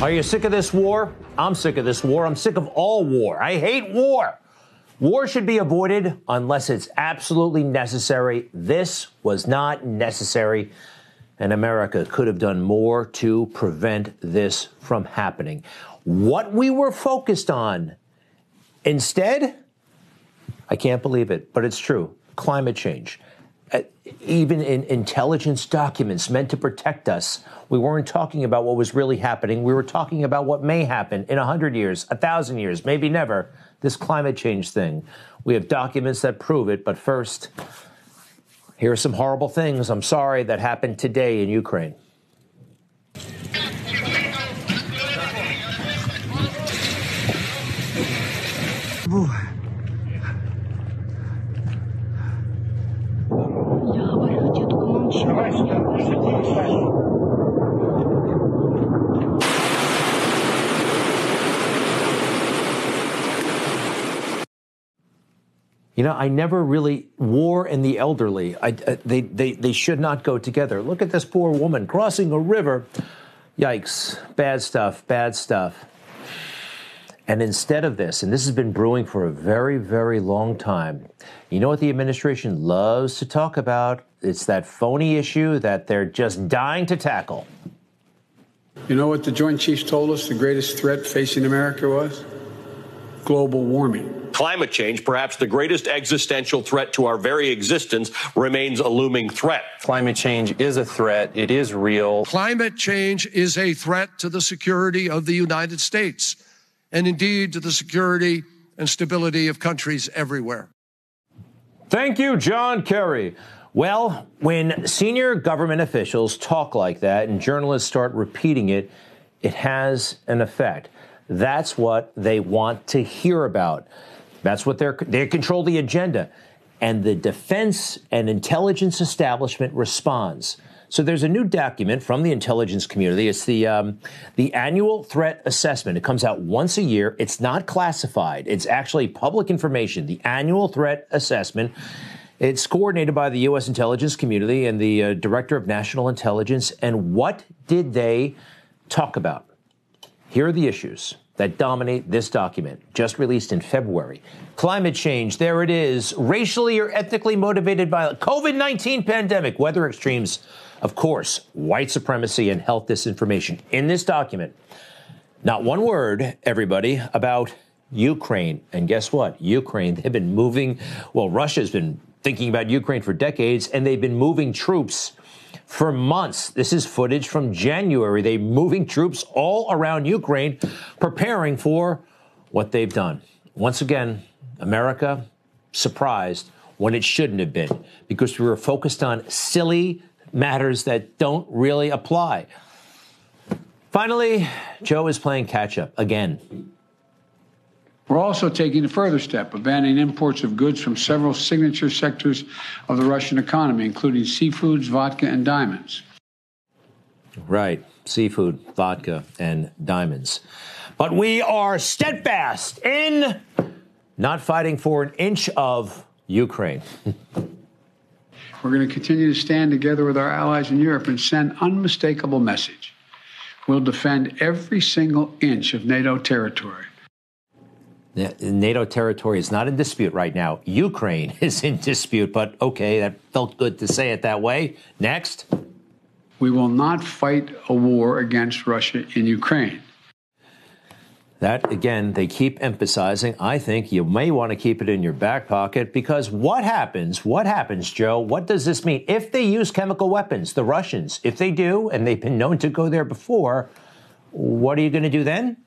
Are you sick of this war? I'm sick of this war. I'm sick of all war. I hate war. War should be avoided unless it's absolutely necessary. This was not necessary, and America could have done more to prevent this from happening. What we were focused on instead, I can't believe it, but it's true climate change. Even in intelligence documents meant to protect us, we weren't talking about what was really happening. We were talking about what may happen in 100 years, 1,000 years, maybe never. This climate change thing. We have documents that prove it, but first, here are some horrible things, I'm sorry, that happened today in Ukraine. You know, I never really war and the elderly. I, uh, they, they, they should not go together. Look at this poor woman crossing a river. Yikes! Bad stuff. Bad stuff. And instead of this, and this has been brewing for a very, very long time, you know what the administration loves to talk about? It's that phony issue that they're just dying to tackle. You know what the Joint Chiefs told us the greatest threat facing America was? Global warming climate change, perhaps the greatest existential threat to our very existence, remains a looming threat. Climate change is a threat. It is real. Climate change is a threat to the security of the United States and indeed to the security and stability of countries everywhere. Thank you, John Kerry. Well, when senior government officials talk like that and journalists start repeating it, it has an effect. That's what they want to hear about. That's what they're, they control the agenda. And the defense and intelligence establishment responds. So there's a new document from the intelligence community. It's the um, the annual threat assessment. It comes out once a year. It's not classified. It's actually public information. The annual threat assessment. It's coordinated by the U.S. intelligence community and the uh, director of national intelligence. And what did they talk about? Here are the issues that dominate this document, just released in February. Climate change, there it is, racially or ethnically motivated by COVID 19 pandemic, weather extremes, of course, white supremacy and health disinformation. In this document, not one word, everybody, about Ukraine. And guess what? Ukraine, they've been moving, well, Russia's been thinking about Ukraine for decades, and they've been moving troops for months. This is footage from January. They moving troops all around Ukraine, preparing for what they've done. Once again, America surprised when it shouldn't have been because we were focused on silly matters that don't really apply. Finally, Joe is playing catch up again. We're also taking a further step of banning imports of goods from several signature sectors of the Russian economy, including seafoods, vodka, and diamonds. Right, seafood, vodka, and diamonds. But we are steadfast in not fighting for an inch of Ukraine. We're going to continue to stand together with our allies in Europe and send unmistakable message. We'll defend every single inch of NATO territory NATO territory is not in dispute right now. Ukraine is in dispute, but okay, that felt good to say it that way. Next. We will not fight a war against Russia in Ukraine. That, again, they keep emphasizing. I think you may want to keep it in your back pocket because what happens? What happens, Joe? What does this mean? If they use chemical weapons, the Russians, if they do, and they've been known to go there before, what are you going to do then?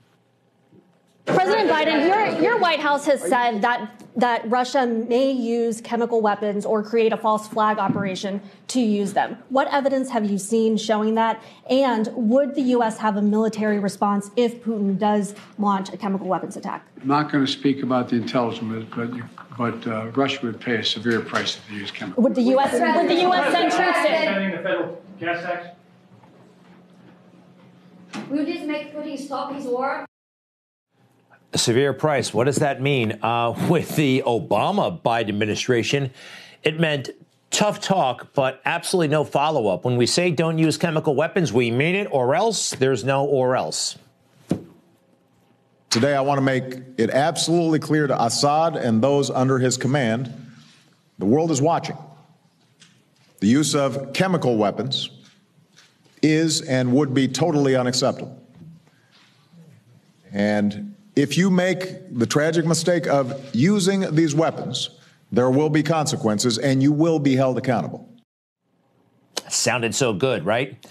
President Biden, your, your White House has said that, that Russia may use chemical weapons or create a false flag operation to use them. What evidence have you seen showing that? And would the U.S. have a military response if Putin does launch a chemical weapons attack? I'm not going to speak about the intelligence, but, but uh, Russia would pay a severe price if they use chemical Would the U.S. Would the U.S. send troops in? the federal gas tax? Will this make Putin stop his war? Severe price. What does that mean? Uh, with the Obama Biden administration, it meant tough talk, but absolutely no follow up. When we say don't use chemical weapons, we mean it, or else there's no or else. Today, I want to make it absolutely clear to Assad and those under his command the world is watching. The use of chemical weapons is and would be totally unacceptable. And if you make the tragic mistake of using these weapons, there will be consequences and you will be held accountable. Sounded so good, right?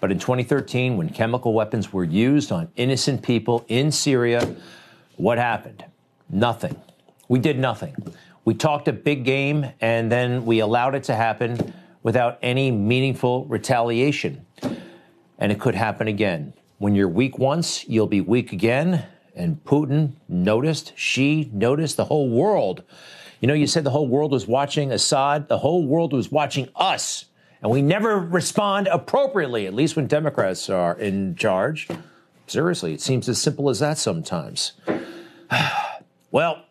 But in 2013, when chemical weapons were used on innocent people in Syria, what happened? Nothing. We did nothing. We talked a big game and then we allowed it to happen without any meaningful retaliation. And it could happen again. When you're weak once, you'll be weak again. And Putin noticed, Xi noticed, the whole world. You know, you said the whole world was watching Assad, the whole world was watching us. And we never respond appropriately, at least when Democrats are in charge. Seriously, it seems as simple as that sometimes. well,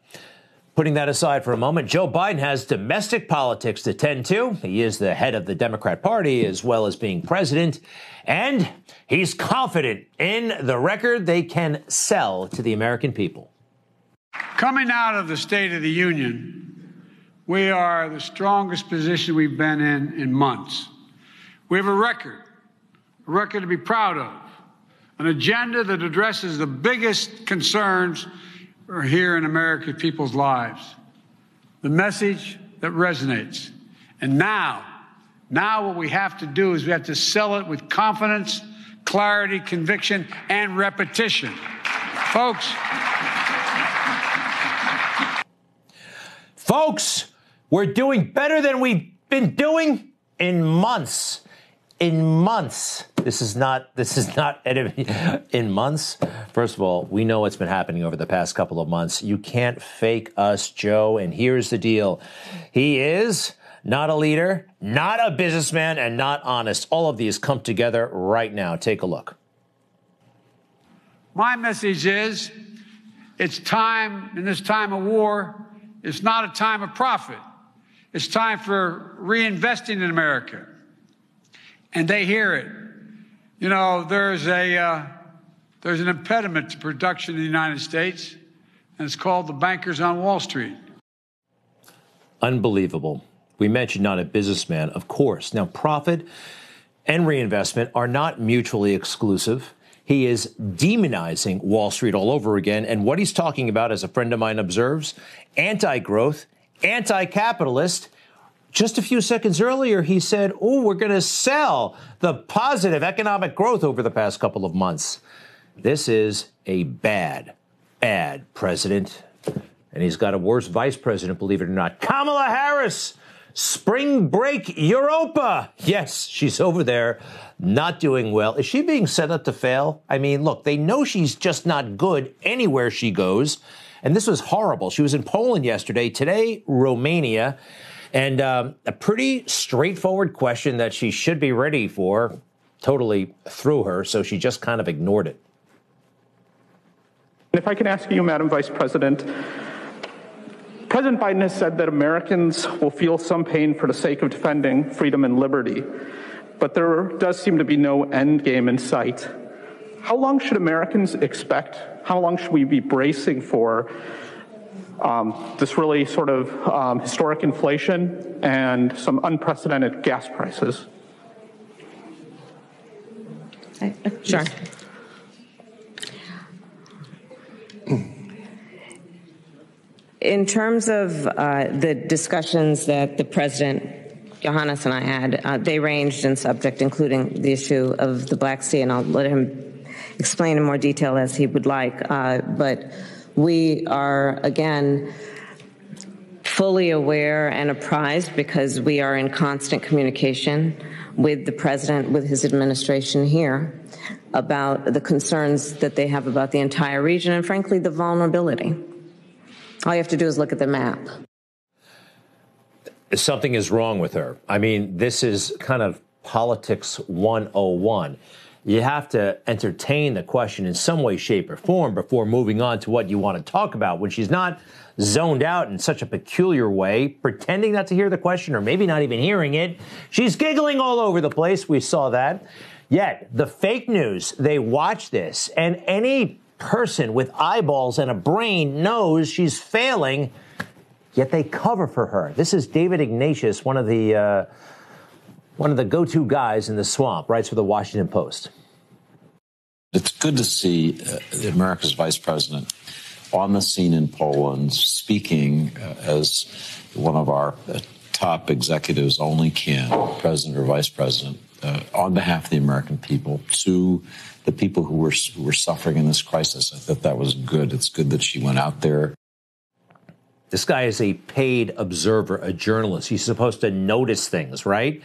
Putting that aside for a moment, Joe Biden has domestic politics to tend to. He is the head of the Democrat Party as well as being president, and he's confident in the record they can sell to the American people. Coming out of the State of the Union, we are the strongest position we've been in in months. We have a record, a record to be proud of, an agenda that addresses the biggest concerns are here in American people's lives. The message that resonates. And now, now what we have to do is we have to sell it with confidence, clarity, conviction, and repetition. Folks. Folks, we're doing better than we've been doing in months. In months. This is not, this is not in months. First of all, we know what's been happening over the past couple of months. You can't fake us, Joe. And here's the deal. He is not a leader, not a businessman, and not honest. All of these come together right now. Take a look. My message is it's time, in this time of war, it's not a time of profit. It's time for reinvesting in America. And they hear it. You know, there's a uh, there's an impediment to production in the United States, and it's called the bankers on Wall Street. Unbelievable. We mentioned not a businessman, of course. Now, profit and reinvestment are not mutually exclusive. He is demonizing Wall Street all over again. And what he's talking about, as a friend of mine observes, anti growth, anti capitalist, just a few seconds earlier, he said, Oh, we're going to sell the positive economic growth over the past couple of months. This is a bad, bad president. And he's got a worse vice president, believe it or not. Kamala Harris, spring break Europa. Yes, she's over there, not doing well. Is she being set up to fail? I mean, look, they know she's just not good anywhere she goes. And this was horrible. She was in Poland yesterday, today, Romania. And um, a pretty straightforward question that she should be ready for totally threw her, so she just kind of ignored it. If I can ask you, Madam Vice President, President Biden has said that Americans will feel some pain for the sake of defending freedom and liberty, but there does seem to be no end game in sight. How long should Americans expect? How long should we be bracing for um, this really sort of um, historic inflation and some unprecedented gas prices. Sure. In terms of uh, the discussions that the president, Iohannis, and I had, uh, they ranged in subject, including the issue of the Black Sea, and I'll let him explain in more detail as he would like. Uh, but we are, again, fully aware and apprised because we are in constant communication with the president, with his administration here, about the concerns that they have about the entire region and, frankly, the vulnerability. All you have to do is look at the map. Something is wrong with her. I mean, this is kind of politics 101 you have to entertain the question in some way, shape, or form before moving on to what you want to talk about. When she's not zoned out in such a peculiar way, pretending not to hear the question or maybe not even hearing it, she's giggling all over the place. We saw that. Yet, the fake news, they watch this, and any person with eyeballs and a brain knows she's failing, yet they cover for her. This is David Ignatius, one of the uh, one of the go-to guys in the swamp, writes for the Washington Post. It's good to see uh, America's vice president on the scene in Poland, speaking uh, as one of our uh, top executives only can, president or vice president, uh, on behalf of the American people to the people who were who were suffering in this crisis. I thought that was good. It's good that she went out there. This guy is a paid observer, a journalist. He's supposed to notice things, right?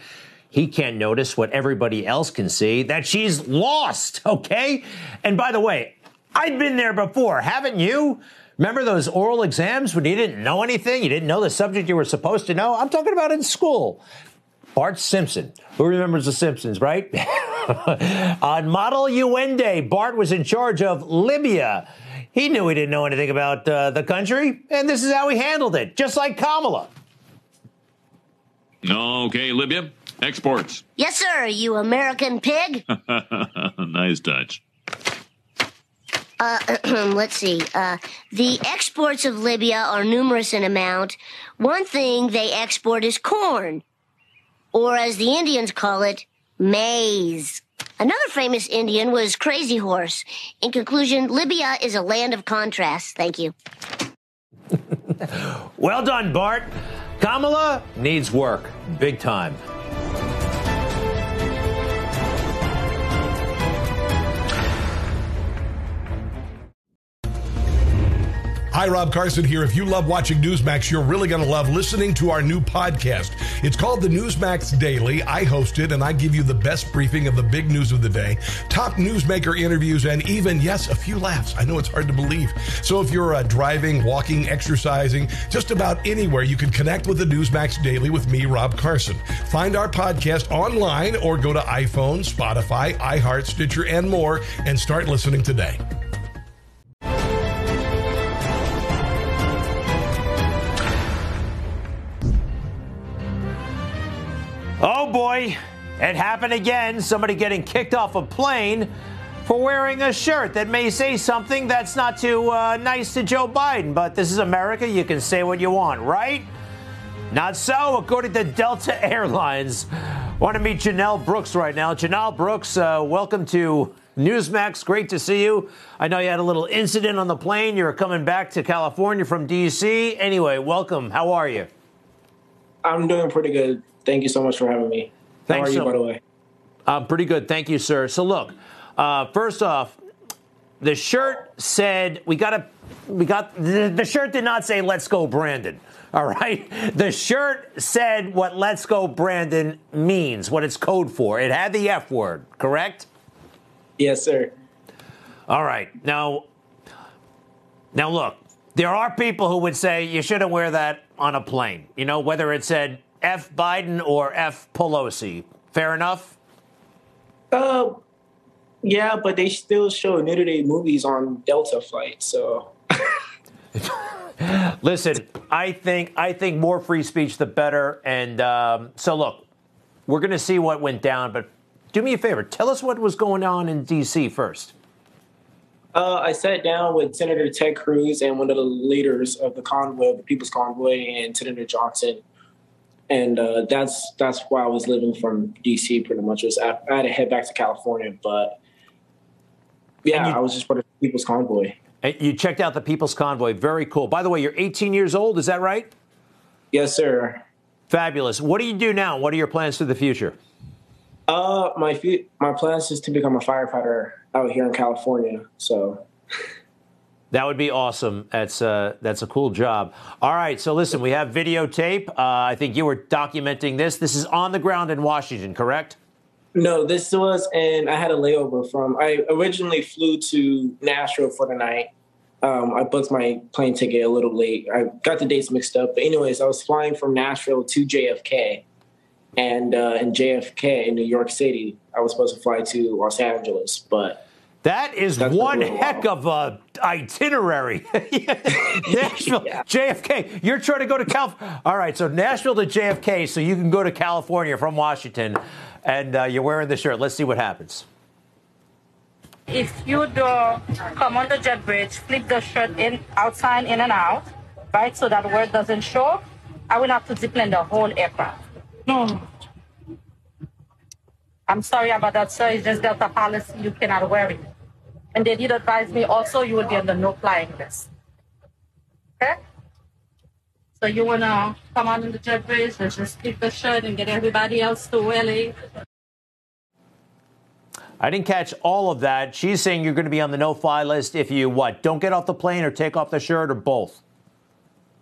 He can't notice what everybody else can see that she's lost, okay? And by the way, I've been there before, haven't you? Remember those oral exams when you didn't know anything? You didn't know the subject you were supposed to know? I'm talking about in school. Bart Simpson. Who remembers The Simpsons, right? On Model UN Day, Bart was in charge of Libya. He knew he didn't know anything about uh, the country, and this is how he handled it, just like Kamala. Okay, Libya, exports. Yes, sir, you American pig. nice touch. Uh, let's see. Uh, the exports of Libya are numerous in amount. One thing they export is corn, or as the Indians call it, maize. Another famous Indian was Crazy Horse. In conclusion, Libya is a land of contrasts. Thank you. well done, Bart. Kamala needs work, big time. Hi, Rob Carson here. If you love watching Newsmax, you're really going to love listening to our new podcast. It's called the Newsmax Daily. I host it and I give you the best briefing of the big news of the day, top newsmaker interviews, and even, yes, a few laughs. I know it's hard to believe. So if you're uh, driving, walking, exercising, just about anywhere, you can connect with the Newsmax Daily with me, Rob Carson. Find our podcast online or go to iPhone, Spotify, iHeart, Stitcher, and more and start listening today. Boy, it happened again. Somebody getting kicked off a plane for wearing a shirt that may say something that's not too uh, nice to Joe Biden. But this is America. You can say what you want, right? Not so, according to Delta Airlines. Want to meet Janelle Brooks right now. Janelle Brooks, uh, welcome to Newsmax. Great to see you. I know you had a little incident on the plane. You're coming back to California from D.C. Anyway, welcome. How are you? I'm doing pretty good. Thank you so much for having me. Thanks How are you, by the way? I'm pretty good. Thank you, sir. So, look, uh, first off, the shirt said, we got to, we got, the, the shirt did not say, let's go, Brandon. All right. The shirt said what let's go, Brandon means, what it's code for. It had the F word, correct? Yes, sir. All right. Now, now look, there are people who would say you shouldn't wear that on a plane. You know, whether it said F Biden or F Pelosi. Fair enough? Uh, yeah, but they still show nudity movies on Delta flights, so Listen, I think I think more free speech the better. And um, so, look, we're going to see what went down. But do me a favor, tell us what was going on in D.C. first. uh, I sat down with Senator Ted Cruz and one of the leaders of the convoy, the People's Convoy, and Senator Johnson. And uh, that's that's why I was living from DC pretty much. Was I, I had to head back to California, but yeah, I was just part of the People's Convoy. You checked out the People's Convoy. Very cool. By the way, you're 18 years old. Is that right? Yes, sir. Fabulous. What do you do now? What are your plans for the future? Uh, my my plans is to become a firefighter out here in California. So That would be awesome. That's uh, that's a cool job. All right. So listen, we have videotape. Uh, I think you were documenting this. This is on the ground in Washington, correct? no, this was, and I had a layover from. I originally flew to Nashville for the night. Um, I booked my plane ticket a little late. I got the dates mixed up, but anyways, I was flying from Nashville to JFK, and uh, in JFK in New York City, I was supposed to fly to Los Angeles, but That is That's one heck of a itinerary. Nashville, JFK. You're trying to go to Cal. All right, so Nashville to JFK, so you can go to California from Washington, and uh, you're wearing the shirt. Let's see what happens. if you do come on the jet bridge, flip the shirt in outside, in and out, right, so that word doesn't show, I will have to deplane the whole aircraft. No. I'm sorry about that, sir. It's just Delta policy. You cannot wear it. And they did advise me also you will be on the no flying list. Okay? So you wanna come on in the jet bridge, let's just keep the shirt and get everybody else to Willie. I didn't catch all of that. She's saying you're going to be on the no-fly list if you what? Don't get off the plane or take off the shirt or both.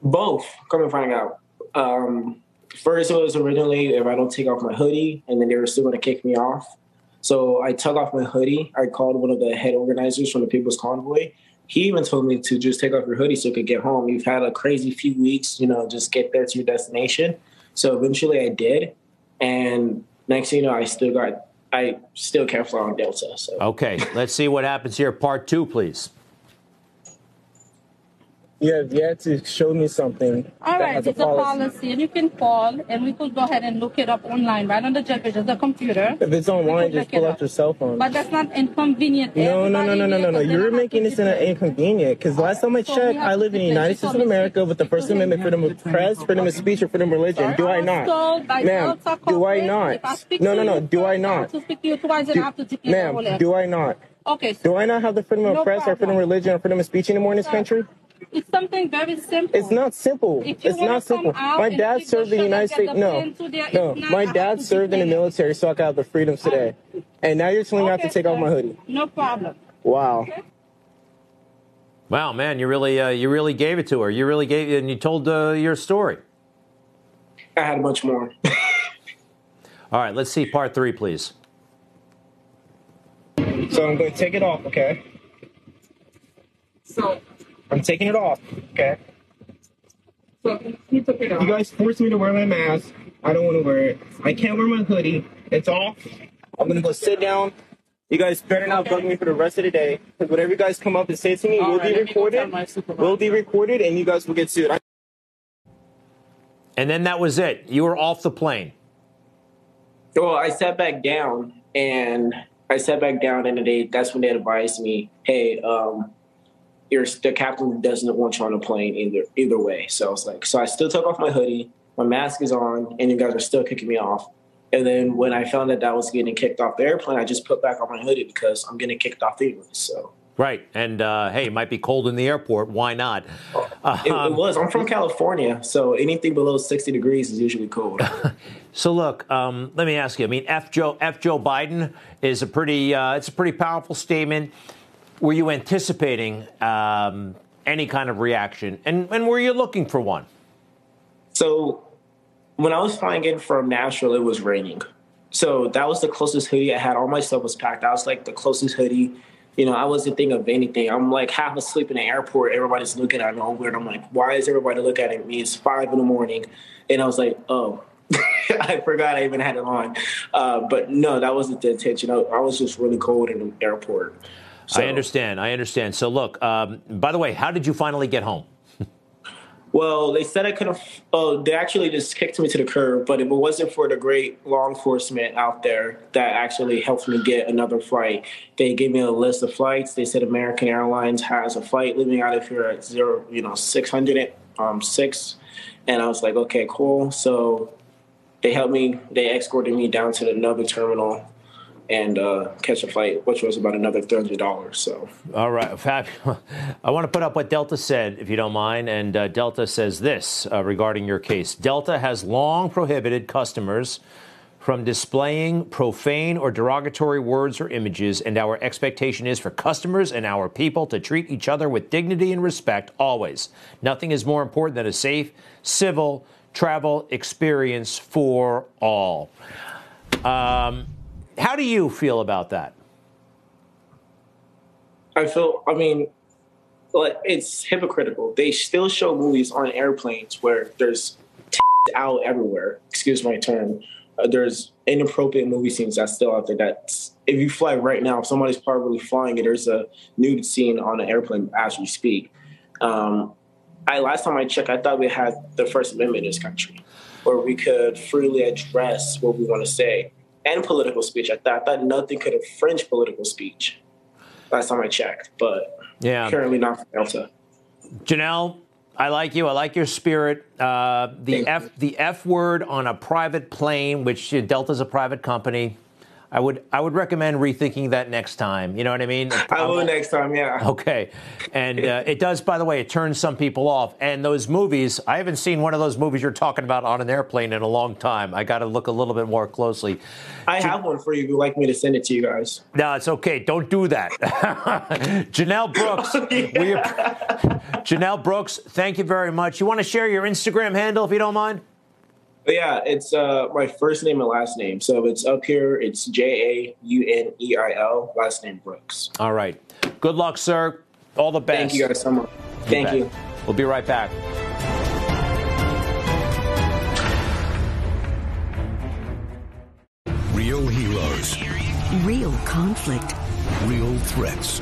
Both. Come and find out. Um, first, it was originally if I don't take off my hoodie, and then they were still going to kick me off. So I took off my hoodie. I called one of the head organizers from the People's Convoy. He even told me to just take off your hoodie so you could get home. You've had a crazy few weeks, you know, just get there to your destination. So eventually I did. And next thing you know, I still got I still can't fly on Delta. So Okay, let's see what happens here. Part two, please. You have yet to show me something All that right, has it's a a policy. policy, and you can call, and we could go ahead and look it up online, right on the jet the computer. If it's online, just pull up. out your cell phone. But that's not inconvenient. No, no, no, no, no, no, no. You're making this an inconvenient. Because last time I So checked, I live in the United. States of America with the First Amendment, freedom of press, freedom of speech, and freedom of religion. Do I not? Ma'am, do I not? if I speak No, no, no. Do I first, I have not? to speak to you twice, and I have to declare the whole Ma'am, do I not? Okay, so Do I not have the freedom of No press or freedom of religion or freedom of speech anymore in this country? It's something very simple. It's not simple. It's not simple. My dad served in the United States. the No, there, no. if not, I My dad served in the military, so I got the freedoms today. And now you're telling me I have to Okay, take off my hoodie. No problem. Wow. Wow, man, you really, uh, you really gave it to her. You really gave, and you told uh, your story. I had a bunch more. All right, let's see part three, please. So I'm going to take it off, okay? So I'm taking it off, okay? So you took it off. You guys forced me to wear my mask. I don't want to wear it. I can't wear my hoodie. It's off. I'm gonna go sit down. You guys better not bug me for the rest of the day. Because whatever you guys come up and say to me All will right, be let me recorded. Will be recorded, and you guys will get sued. I- And then that was it. You were off the plane. Well, I sat back down and I sat back down and they that's when they advised me, hey, um, your the captain doesn't want you on the plane either either way. So I was like, so I still took off my hoodie, my mask is on, and you guys are still kicking me off. And then when I found that I was getting kicked off the airplane, I just put back on my hoodie because I'm getting kicked off anyway. So Right. And uh, hey, it might be cold in the airport. Why not? it, it was. I'm from California, so anything below 60 degrees is usually cold. So look, um, let me ask you. I mean, F Joe F Joe Biden is a pretty uh, it's a pretty powerful statement. Were you anticipating um, any kind of reaction, and and were you looking for one? So when I was flying in from Nashville, it was raining. So that was the closest hoodie I had. All my stuff was packed. I was like the closest hoodie. You know, I wasn't thinking of anything. I'm like half asleep in the airport. Everybody's looking at me all weird. I'm like, why is everybody looking at me? It's five in the morning. And I was like, oh, I forgot I even had it on. Uh, but no, that wasn't the intention. I, I was just really cold in the airport. I understand. I understand. So look. Um, by the way, how did you finally get home? Well, they said I could have. Oh, they actually just kicked me to the curb. But if it wasn't for the great law enforcement out there that actually helped me get another flight, they gave me a list of flights. They said American Airlines has a flight leaving out of here at zero, you know, six hundred um six, and I was like, okay, cool. So they helped me. They escorted me down to another terminal and uh, catch a flight, which was about another three hundred dollars. So. All right, Fab. I want to put up what Delta said, if you don't mind. And uh, Delta says this uh, regarding your case Delta has long prohibited customers from displaying profane or derogatory words or images, and our expectation is for customers and our people to treat each other with dignity and respect always. Nothing is more important than a safe, civil travel experience for all. Um, how do you feel about that? I feel, I mean, like it's hypocritical. They still show movies on airplanes where there's out everywhere. Excuse my term. Uh, there's inappropriate movie scenes that's still out there. That's if you fly right now, if somebody's probably flying it, there's a nude scene on an airplane as we speak. Um, I last time I checked, I thought we had the First Amendment in this country, where we could freely address what we want to say and political speech. I thought, I thought nothing could infringe political speech. last time I checked, but Yeah. currently not for Delta. Janelle, I like you. I like your spirit. Uh, the F the F word on a private plane, which uh, Delta's a private company. I would I would recommend rethinking that next time. You know what I mean? I will next time, yeah. Okay, and uh, it does. By the way, it turns some people off. And those movies, I haven't seen one of those movies you're talking about on an airplane in a long time. I got to look a little bit more closely. I have one for you. If you'd like me to send it to you guys. No, it's okay. Don't do that. Janelle Brooks. we, Janelle Brooks, thank you very much. You want to share your Instagram handle if you don't mind? But yeah, it's uh, my first name and last name. So it's up here. It's J A U N E I L. Last name Brooks. All right. Good luck, sir. All the best. Thank you guys so much. Thank bet. you. We'll be right back. Real heroes. Real conflict. Real threats.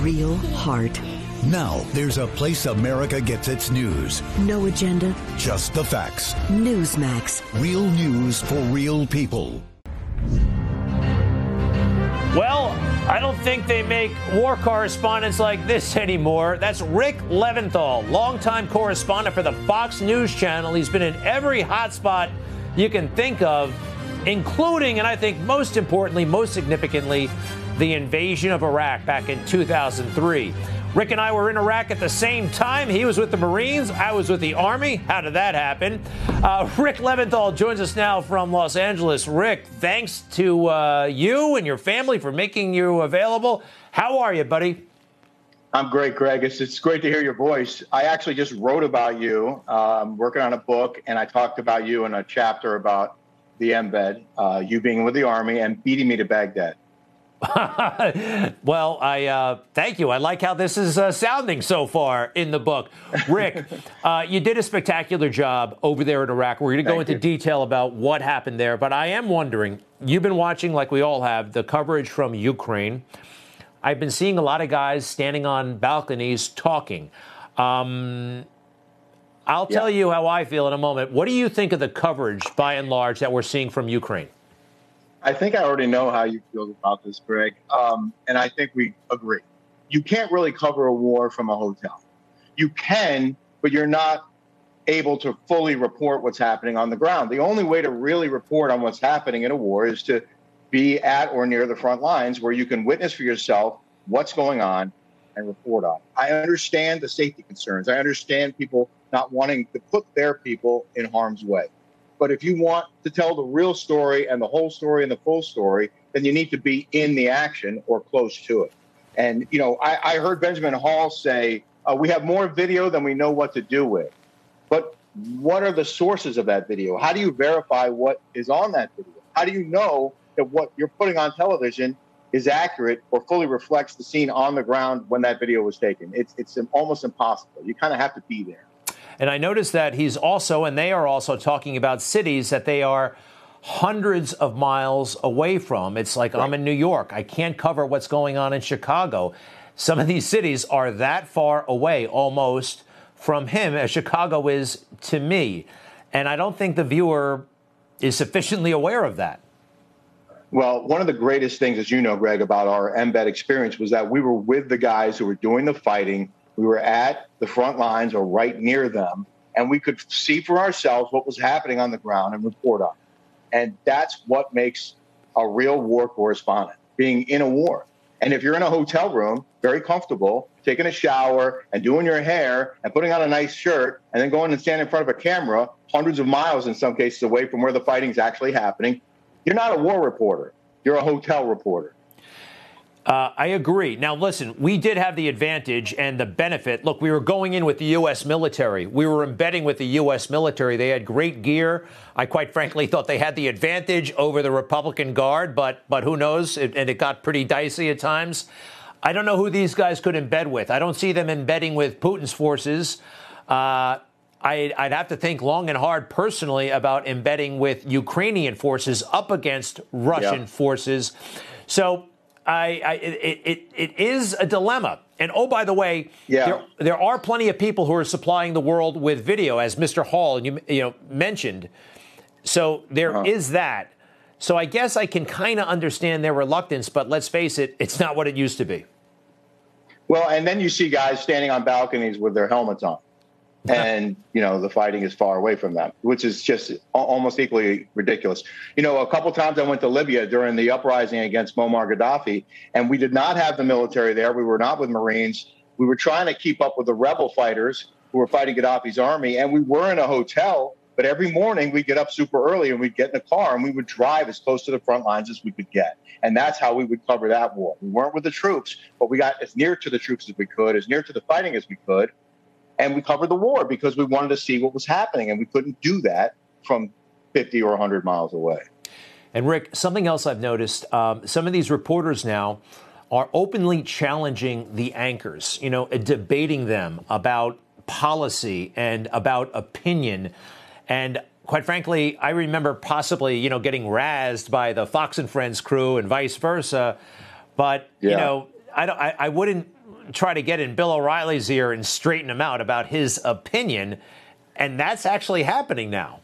Real heart. Now there's a place America gets its news. No agenda. Just the facts. Newsmax. Real news for real people. Well, I don't think they make war correspondents like this anymore. That's Rick Leventhal, longtime correspondent for the Fox News Channel. He's been in every hotspot you can think of, including, and I think most importantly, most significantly, the invasion of Iraq back in 2003. Rick and I were in Iraq at the same time. He was with the Marines. I was with the Army. How did that happen? Uh, Rick Leventhal joins us now from Los Angeles. Rick, thanks to uh, you and your family for making you available. How are you, buddy? I'm great, Greg. It's, it's great to hear your voice. I actually just wrote about you, um, working on a book, and I talked about you in a chapter about the embed, uh, you being with the Army and beating me to Baghdad. well, I uh, thank you. I like how this is uh, sounding so far in the book. Rick, uh, you did a spectacular job over there in Iraq. We're going to go Thank into you. detail about what happened there, but I am wondering. You've been watching, like we all have, the coverage from Ukraine. I've been seeing a lot of guys standing on balconies talking. Um, I'll tell you how I feel in a moment. What do you think of the coverage, by and large, that we're seeing from Ukraine? I think I already know how you feel about this, Greg, um, and I think we agree. You can't really cover a war from a hotel. You can, but you're not able to fully report what's happening on the ground. The only way to really report on what's happening in a war is to be at or near the front lines where you can witness for yourself what's going on and report on. I understand the safety concerns. I understand people not wanting to put their people in harm's way. But if you want to tell the real story and the whole story and the full story, then you need to be in the action or close to it. And, you know, I, I heard Benjamin Hall say, uh, we have more video than we know what to do with. But what are the sources of that video? How do you verify what is on that video? How do you know that what you're putting on television is accurate or fully reflects the scene on the ground when that video was taken? It's, it's almost impossible. You kind of have to be there. And I noticed that he's also, and they are also talking about cities that they are hundreds of miles away from. It's like I'm in New York. I can't cover what's going on in Chicago. Some of these cities are that far away almost from him as Chicago is to me. And I don't think the viewer is sufficiently aware of that. Well, one of the greatest things, as you know, Greg, about our embed experience was that we were with the guys who were doing the fighting. We were at the front lines or right near them, and we could see for ourselves what was happening on the ground and report on it. And that's what makes a real war correspondent, being in a war. And if you're in a hotel room, very comfortable, taking a shower and doing your hair and putting on a nice shirt and then going and standing in front of a camera, hundreds of miles in some cases away from where the fighting's actually happening, you're not a war reporter. You're a hotel reporter. Uh, I agree. Now, listen, we did have the advantage and the benefit. Look, we were going in with the U.S. military. We were embedding with the U.S. military. They had great gear. I quite frankly thought they had the advantage over the Republican Guard, but but who knows? It, and it got pretty dicey at times. I don't know who these guys could embed with. I don't see them embedding with Putin's forces. Uh, I, I'd have to think long and hard personally about embedding with Ukrainian forces up against Russian Yeah. forces. So I, I it, it, it is a dilemma. And oh, by the way, Yeah. there, there are plenty of people who are supplying the world with video, as Mr. Hall you, you know mentioned. So there uh-huh. is that. So I guess I can kind of understand their reluctance, but let's face it, it's not what it used to be. Well, and then you see guys standing on balconies with their helmets on. And you know the fighting is far away from them, which is just almost equally ridiculous. You know, a couple times I went to Libya during the uprising against Muammar Gaddafi, and we did not have the military there. We were not with Marines. We were trying to keep up with the rebel fighters who were fighting Gaddafi's army, and we were in a hotel. But every morning we'd get up super early and we'd get in a car and we would drive as close to the front lines as we could get. And that's how we would cover that war. We weren't with the troops, but we got as near to the troops as we could, as near to the fighting as we could and we covered the war because we wanted to see what was happening, and we couldn't do that from 50 or 100 miles away. And Rick, something else I've noticed: um, some of these reporters now are openly challenging the anchors, you know, debating them about policy and about opinion, and quite frankly, I remember possibly, you know, getting razzed by the Fox and Friends crew and vice versa. But yeah. you know, I, don't, I, I wouldn't try to get in Bill O'Reilly's ear and straighten him out about his opinion, and that's actually happening now.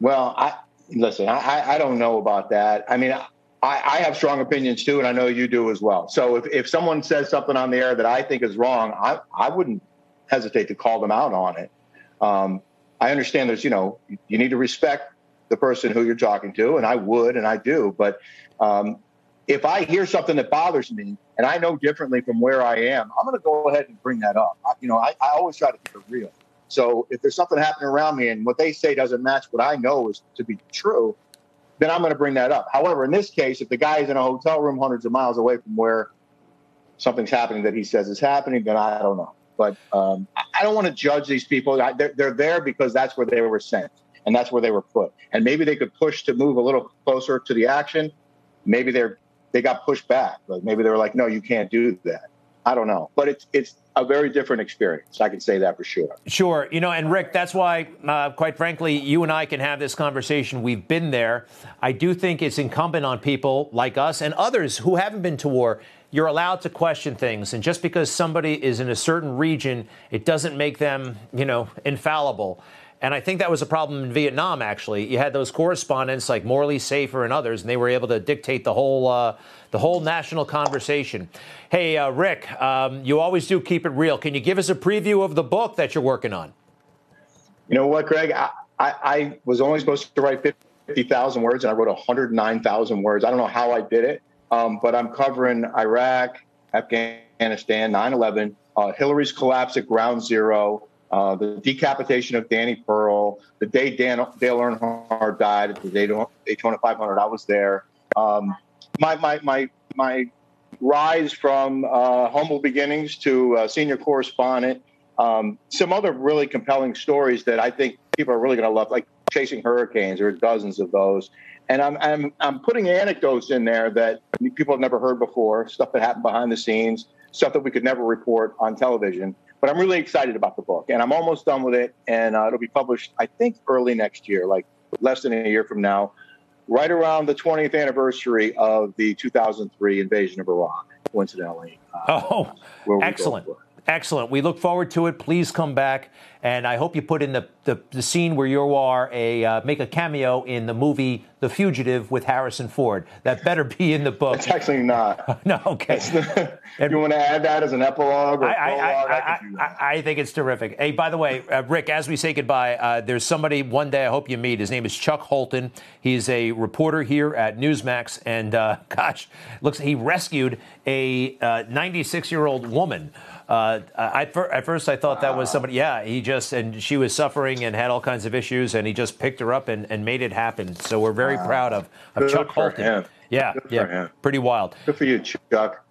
Well, I listen. I, I don't know about that. I mean, I, I have strong opinions too, and I know you do as well. So if, if someone says something on the air that I think is wrong, I, I wouldn't hesitate to call them out on it. Um, I understand there's, you know, you need to respect the person who you're talking to, and I would, and I do. But um, if I hear something that bothers me and I know differently from where I am, I'm going to go ahead and bring that up. I, you know, I, I always try to keep it real. So if there's something happening around me and what they say doesn't match what I know is to be true, then I'm going to bring that up. However, in this case, if the guy is in a hotel room hundreds of miles away from where something's happening that he says is happening, then I don't know. But um, I don't want to judge these people. I, they're, they're there because that's where they were sent and that's where they were put. And maybe they could push to move a little closer to the action. Maybe they're they got pushed back. Like maybe they were like, no, you can't do that. I don't know, but it's it's a very different experience. I can say that for sure. Sure, you know, and Rick, that's why, uh, quite frankly, you and I can have this conversation. We've been there. I do think it's incumbent on people like us and others who haven't been to war. You're allowed to question things, and just because somebody is in a certain region, it doesn't make them, you know, infallible. And I think that was a problem in Vietnam, actually. You had those correspondents like Morley Safer and others, and they were able to dictate the whole, uh, the whole national conversation. Hey, uh, Rick, um, you always do keep it real. Can you give us a preview of the book that you're working on? You know what, Greg? I, I, I was only supposed to write 50,000 words, and I wrote 109,000 words. I don't know how I did it, um, but I'm covering Iraq, Afghanistan, 9 11, uh, Hillary's collapse at ground zero. Uh, the decapitation of Danny Pearl, the day Dan, Dale Earnhardt died, at the Daytona 500, I was there. Um, my, my, my, my rise from uh, humble beginnings to uh, senior correspondent, um, some other really compelling stories that I think people are really going to love, like chasing hurricanes. There are dozens of those. And I'm, I'm, I'm putting anecdotes in there that people have never heard before, stuff that happened behind the scenes, stuff that we could never report on television. But I'm really excited about the book, and I'm almost done with it, and uh, it'll be published, I think, early next year, like less than a year from now, right around the 20th anniversary of the 2003 invasion of Iraq. Coincidentally. Uh, oh, excellent. Excellent. We look forward to it. Please come back. And I hope you put in the, the, the scene where you are a uh, make a cameo in the movie The Fugitive with Harrison Ford. That better be in the book. It's actually not. no, okay. if you want to add that as an epilogue or I, prologue, I, I, I, I, think it's terrific. Hey, by the way, uh, Rick, as we say goodbye, uh, there's somebody one day I hope you meet. His name is Chuck Holton. He's a reporter here at Newsmax, and uh, gosh, looks he rescued a 96 uh, year old woman. Uh, I, at first, I thought that was somebody. Yeah, he just and she was suffering and had all kinds of issues, and he just picked her up and, and made it happen. So we're very wow. proud of, of Good Chuck Holton. Yeah, Good yeah, pretty wild. Good for you, Chuck.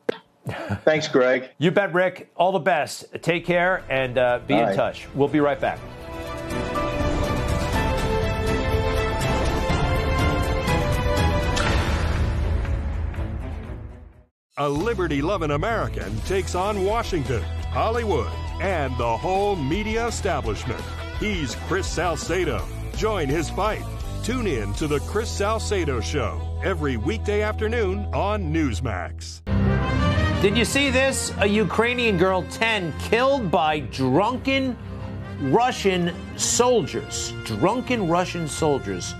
Thanks, Greg. you bet, Rick. All the best. Take care and uh, be in touch. We'll be right back. A liberty loving American takes on Washington, Hollywood, and the whole media establishment. He's Chris Salcedo. Join his fight. Tune in to The Chris Salcedo Show every weekday afternoon on Newsmax. Did you see this? A Ukrainian girl, 10, killed by drunken Russian soldiers. Drunken Russian soldiers.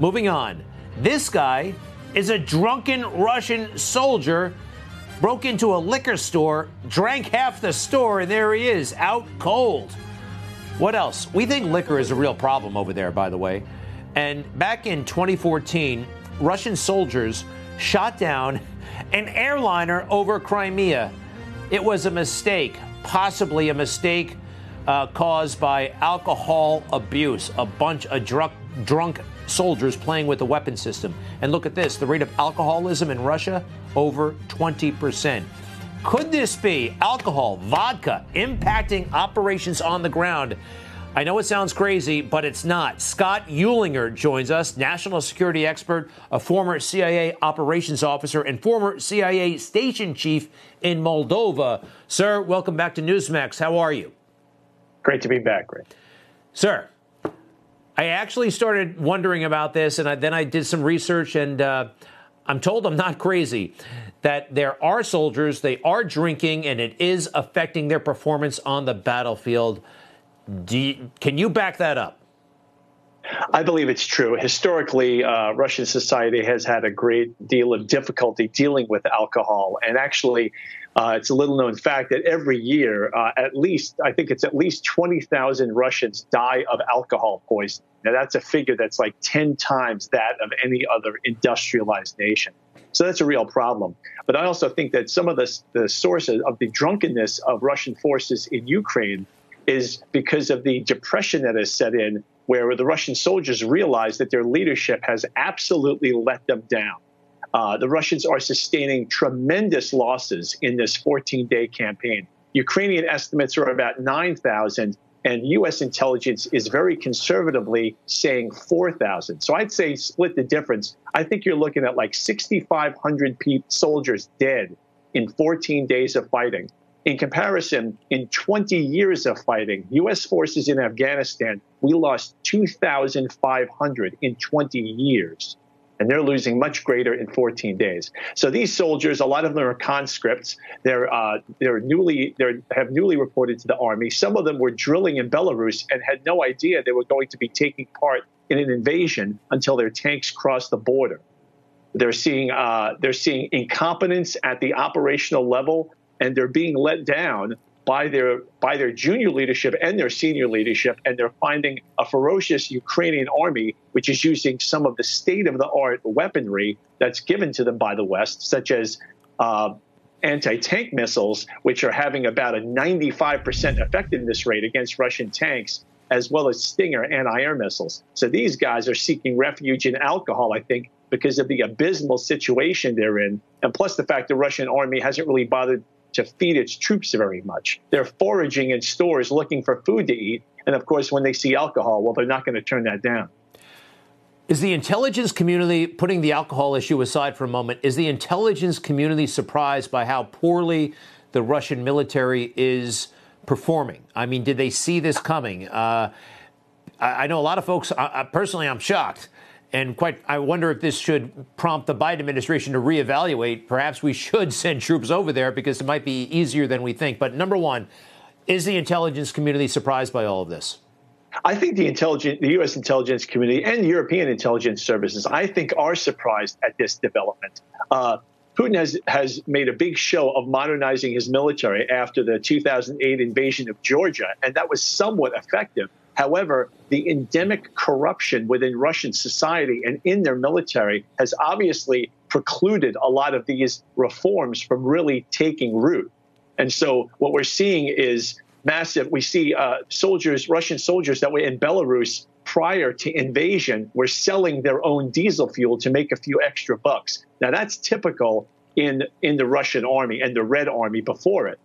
Moving on. This guy is a drunken Russian soldier broke into a liquor store, drank half the store, and there he is, out cold. What else? We think liquor is a real problem over there, by the way. And back in 2014, Russian soldiers shot down an airliner over Crimea. It was a mistake, possibly a mistake uh, caused by alcohol abuse. A bunch of drunk, drunk soldiers playing with the weapon system. And look at this the rate of alcoholism in Russia over 20%. Could this be alcohol, vodka, impacting operations on the ground? I know it sounds crazy, but it's not. Scott Uehlinger joins us, national security expert, a former CIA operations officer, and former CIA station chief in Moldova. Sir, welcome back to Newsmax. How are you? Great to be back, Rick. Sir, I actually started wondering about this, and I, then I did some research, and uh, I'm told I'm not crazy that there are soldiers, they are drinking, and it is affecting their performance on the battlefield. You, can you back that up? I believe it's true. Historically, uh, Russian society has had a great deal of difficulty dealing with alcohol. And actually, uh, it's a little known fact that every year, uh, at least, I think it's at least 20,000 Russians die of alcohol poisoning. Now, that's a figure that's like 10 times that of any other industrialized nation. So that's a real problem. But I also think that some of the, the sources of the drunkenness of Russian forces in Ukraine is because of the depression that has set in, where the Russian soldiers realize that their leadership has absolutely let them down. Uh, the Russians are sustaining tremendous losses in this 14 day campaign. Ukrainian estimates are about 9,000, and U.S. intelligence is very conservatively saying 4,000. So I'd say split the difference. I think you're looking at like 6,500 soldiers dead in 14 days of fighting. In comparison, in 20 years of fighting, U.S. forces in Afghanistan, we lost 2,500 in 20 years. And they're losing much greater in 14 days. So these soldiers, a lot of them are conscripts. They're uh, they're newly they have newly reported to the army. Some of them were drilling in Belarus and had no idea they were going to be taking part in an invasion until their tanks crossed the border. They're seeing uh, they're seeing incompetence at the operational level and they're being let down by their by their junior leadership and their senior leadership, and they're finding a ferocious Ukrainian army which is using some of the state of the art weaponry that's given to them by the West, such as uh, anti tank missiles, which are having about a 95% effectiveness rate against Russian tanks, as well as Stinger anti air missiles. So these guys are seeking refuge in alcohol, I think, because of the abysmal situation they're in, and plus the fact the Russian army hasn't really bothered to feed its troops very much. They're foraging in stores looking for food to eat. And of course, when they see alcohol, well, they're not going to turn that down. Is the intelligence community, putting the alcohol issue aside for a moment, is the intelligence community surprised by how poorly the Russian military is performing? I mean, did they see this coming? Uh, I, I, know a lot of folks, I, personally, I'm shocked. And quite, I wonder if this should prompt the Biden administration to reevaluate. Perhaps we should send troops over there because it might be easier than we think. But number one, is the intelligence community surprised by all of this? I think the the U.S. intelligence community and European intelligence services, I think, are surprised at this development. Uh, Putin has has made a big show of modernizing his military after the 2008 invasion of Georgia, and that was somewhat effective. However, the endemic corruption within Russian society and in their military has obviously precluded a lot of these reforms from really taking root. And so what we're seeing is massive. We see uh, soldiers, Russian soldiers that were in Belarus prior to invasion were selling their own diesel fuel to make a few extra bucks. Now that's typical in in the Russian army and the Red Army before it.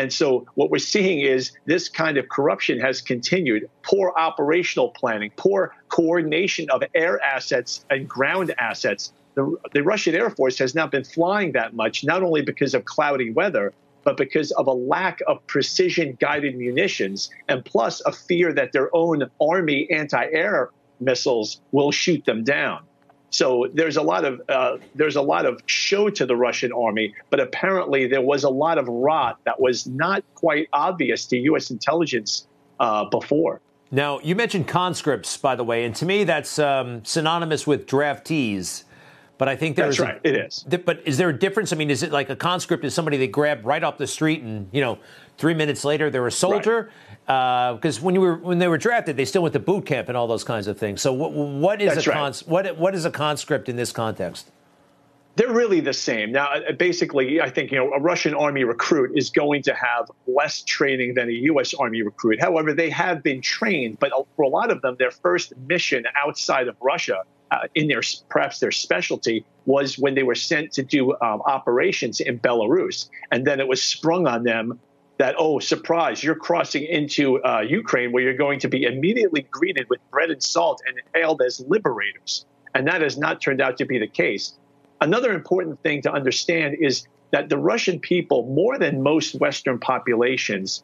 And so what we're seeing is this kind of corruption has continued. Poor operational planning, poor coordination of air assets and ground assets. The, the Russian Air Force has not been flying that much, not only because of cloudy weather, but because of a lack of precision guided munitions, and plus a fear that their own army anti air missiles will shoot them down. So there's a lot of uh, there's a lot of show to the Russian army, but apparently there was a lot of rot that was not quite obvious to U.S. intelligence uh, before. Now you mentioned conscripts, by the way, and to me that's um, synonymous with draftees. But I think there's That's right. it is. But is there a difference? I mean, is it like a conscript is somebody they grab right off the street, and you know, three minutes later they're a soldier? Because uh, when you were when they were drafted, they still went to boot camp and all those kinds of things. So what, what is That's a right. cons- what what is a conscript in this context? They're really the same. Now, uh, basically, I think you know a Russian army recruit is going to have less training than a U.S. army recruit. However, they have been trained, but for a lot of them, their first mission outside of Russia, uh, in their perhaps their specialty, was when they were sent to do um, operations in Belarus, and then it was sprung on them that oh surprise you're crossing into uh, ukraine where you're going to be immediately greeted with bread and salt and hailed as liberators and that has not turned out to be the case another important thing to understand is that the russian people more than most western populations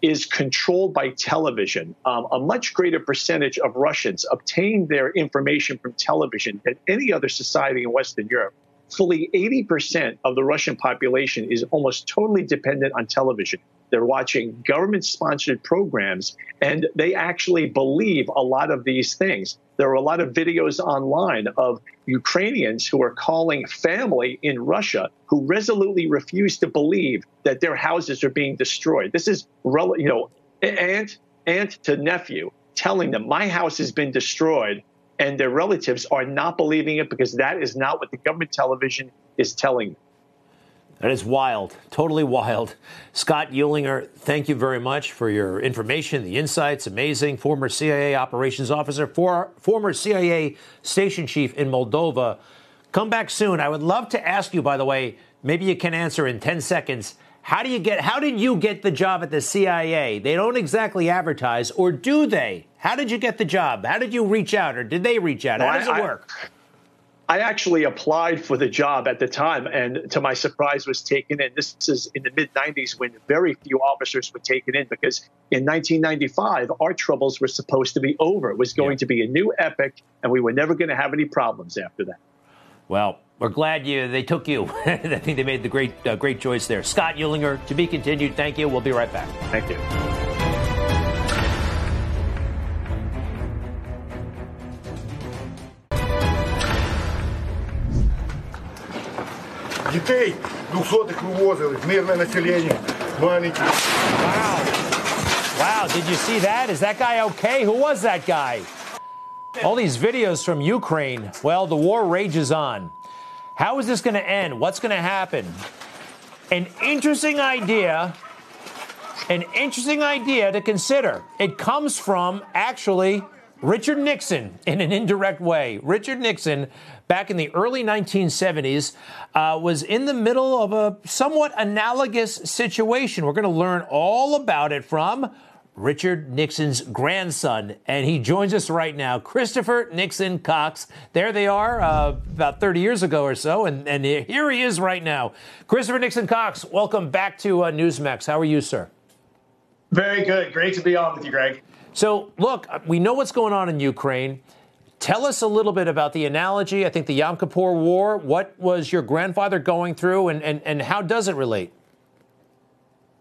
is controlled by television. Um, a much greater percentage of Russians obtain their information from television than any other society in Western Europe. Fully 80% of the Russian population is almost totally dependent on television. They're watching government sponsored programs and they actually believe a lot of these things. There are a lot of videos online of Ukrainians who are calling family in Russia who resolutely refuse to believe that their houses are being destroyed. This is, you know, aunt, aunt to nephew telling them, my house has been destroyed. And their relatives are not believing it because that is not what the government television is telling them. That is wild, totally wild. Scott Uehlinger, thank you very much for your information, the insights. Amazing. Former CIA operations officer, for, former CIA station chief in Moldova. Come back soon. I would love to ask you, by the way, maybe you can answer in 10 seconds. How do you get how did you get the job at the CIA? They don't exactly advertise, or do they? How did you get the job? How did you reach out, or did they reach out? How does I- it I- work? I actually applied for the job at the time, and to my surprise, was taken in. This is in the mid 90s when very few officers were taken in because in 1995, our troubles were supposed to be over. It was going to be a new epic, and we were never going to have any problems after that. Well, we're glad you they took you. I think they made the great uh, great choice there. Scott Uehlinger, to be continued. Thank you. We'll be right back. Thank you. Дітей двохсотих вивозили, мирне населення, маленькі. Wow, did you see that? Is that guy okay? Who was that guy? All these videos from Ukraine. Well, the war rages on. How is this going to end? What's going to happen? An interesting idea. An interesting idea to consider. It comes from actually Richard Nixon in an indirect way. Richard Nixon, back in the early 1970s, uh, was in the middle of a somewhat analogous situation. We're going to learn all about it from Richard Nixon's grandson, and he joins us right now, Christopher Nixon Cox. There they are, uh, about 30 years ago or so, and, and here he is right now. Christopher Nixon Cox, welcome back to uh, Newsmax. How are you, sir? Very good. Great to be on with you, Greg. So, look, we know what's going on in Ukraine. Tell us a little bit about the analogy. I think the Yom Kippur War. What was your grandfather going through, and, and, and how does it relate?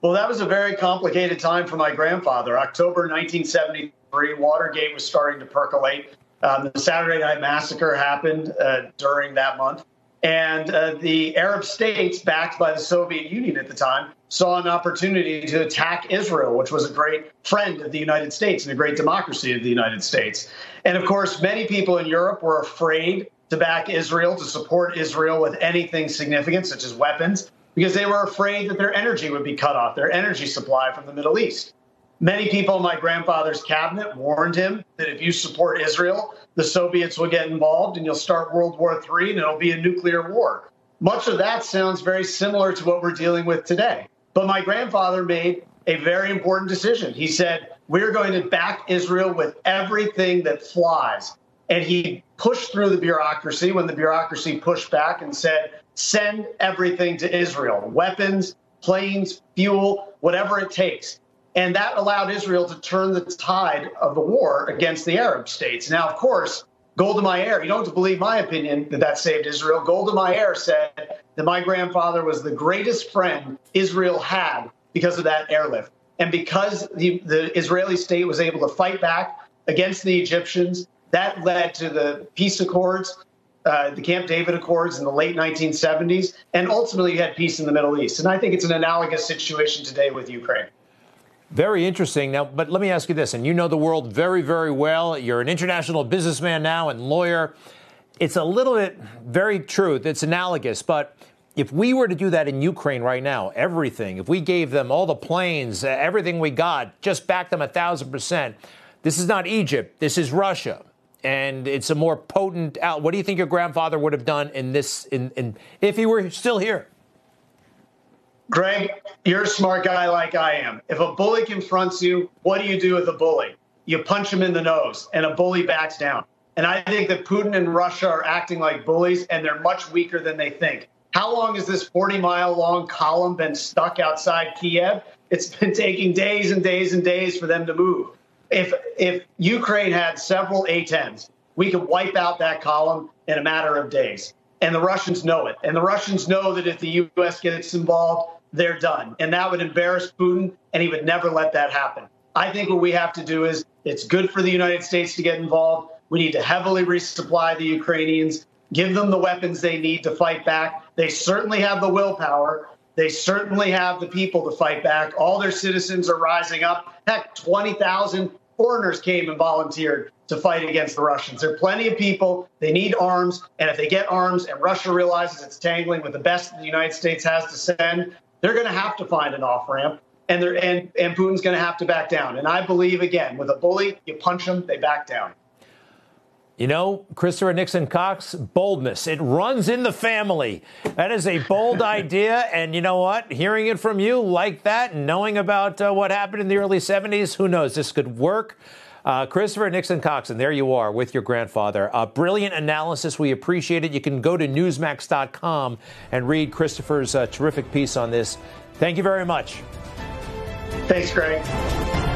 Well, that was a very complicated time for my grandfather. October 1973, Watergate was starting to percolate. Um, the Saturday Night Massacre happened uh, during that month. And uh, the Arab states, backed by the Soviet Union at the time, saw an opportunity to attack Israel, which was a great friend of the United States and a great democracy of the United States. And of course, many people in Europe were afraid to back Israel, to support Israel with anything significant, such as weapons, because they were afraid that their energy would be cut off, their energy supply from the Middle East. Many people in my grandfather's cabinet warned him that if you support Israel, the Soviets will get involved and you'll start World War III and it'll be a nuclear war. Much of that sounds very similar to what we're dealing with today. But my grandfather made a very important decision. He said, We're going to back Israel with everything that flies. And he pushed through the bureaucracy when the bureaucracy pushed back and said, Send everything to Israel weapons, planes, fuel, whatever it takes. And that allowed Israel to turn the tide of the war against the Arab states. Now, of course, Golda Meir, you don't have to believe my opinion that that saved Israel. Golda Meir said that my grandfather was the greatest friend Israel had because of that airlift. And because the, the Israeli state was able to fight back against the Egyptians, that led to the peace accords uh, the Camp David Accords in the late 1970s, and ultimately you had peace in the Middle East. And I think it's an analogous situation today with Ukraine. Very interesting. Now, but let me ask you this, and you know the world very, very well. You're an international businessman now and lawyer. It's a little bit very true. It's analogous, but if we were to do that in Ukraine right now, everything, if we gave them all the planes, uh, everything we got, just back them a thousand percent, this is not Egypt. This is Russia. And it's a more potent out. What do you think your grandfather would have done in this, in, in if he were still here? Greg, you're a smart guy like I am. If a bully confronts you, what do you do with a bully? You punch him in the nose, and a bully backs down. And I think that Putin and Russia are acting like bullies, and they're much weaker than they think. How long has this 40 mile long column been stuck outside Kiev? It's been taking days and days and days for them to move. If if Ukraine had several A-10s, we could wipe out that column in a matter of days. And the Russians know it. And the Russians know that if the U.S. gets involved, they're done. And that would embarrass Putin, and he would never let that happen. I think what we have to do is it's good for the United States to get involved. We need to heavily resupply the Ukrainians, give them the weapons they need to fight back. They certainly have the willpower. They certainly have the people to fight back. All their citizens are rising up. Heck, 20,000 foreigners came and volunteered to fight against the Russians. There are plenty of people. They need arms. And if they get arms and Russia realizes it's tangling with the best the United States has to send, they're going to have to find an off ramp. And, they're, and, and Putin's going to have to back down. And I believe, again, with a bully, you punch them, they back down. You know, Christopher Nixon Cox, boldness. It runs in the family. That is a bold idea. And you know what? Hearing it from you like that and knowing about uh, what happened in the early 70s, who knows? This could work. Uh, Christopher Nixon Cox, and there you are with your grandfather. Uh, brilliant analysis. We appreciate it. You can go to Newsmax.com and read Christopher's uh, terrific piece on this. Thank you very much. Thanks, Greg.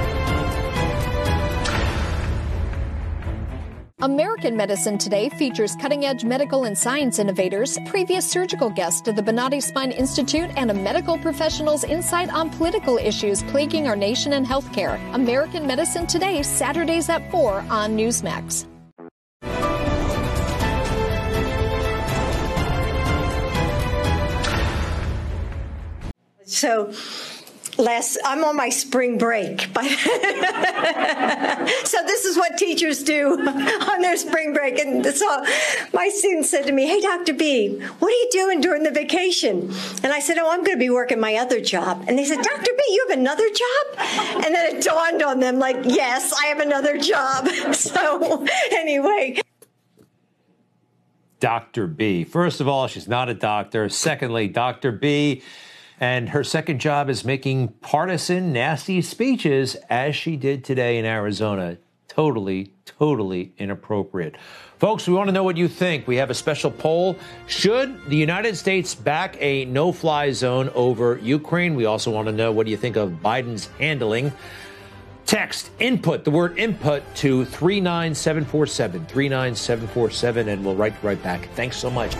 American Medicine Today features cutting edge medical and science innovators, previous surgical guests of the Bonati Spine Institute, and a medical professional's insight on political issues plaguing our nation and healthcare. American Medicine Today, Saturdays at 4 on Newsmax. So, I'm on my spring break. But so this is what teachers do on their spring break. And so my student said to me, Hey, Dr. B, what are you doing during the vacation? And I said, Oh, I'm going to be working my other job. And they said, Dr. B, you have another job? And then it dawned on them, like, yes, I have another job. So anyway. Dr. B. First of all, she's not a doctor. Secondly, Dr. B and her second job is making partisan, nasty speeches, as she did today in Arizona. Totally, totally inappropriate. Folks, we want to know what you think. We have a special poll. Should the United States back a no fly zone over Ukraine? We also want to know what do you think of Biden's handling. Text input, the word input to 39747, 39747, and we'll write right back. Thanks so much.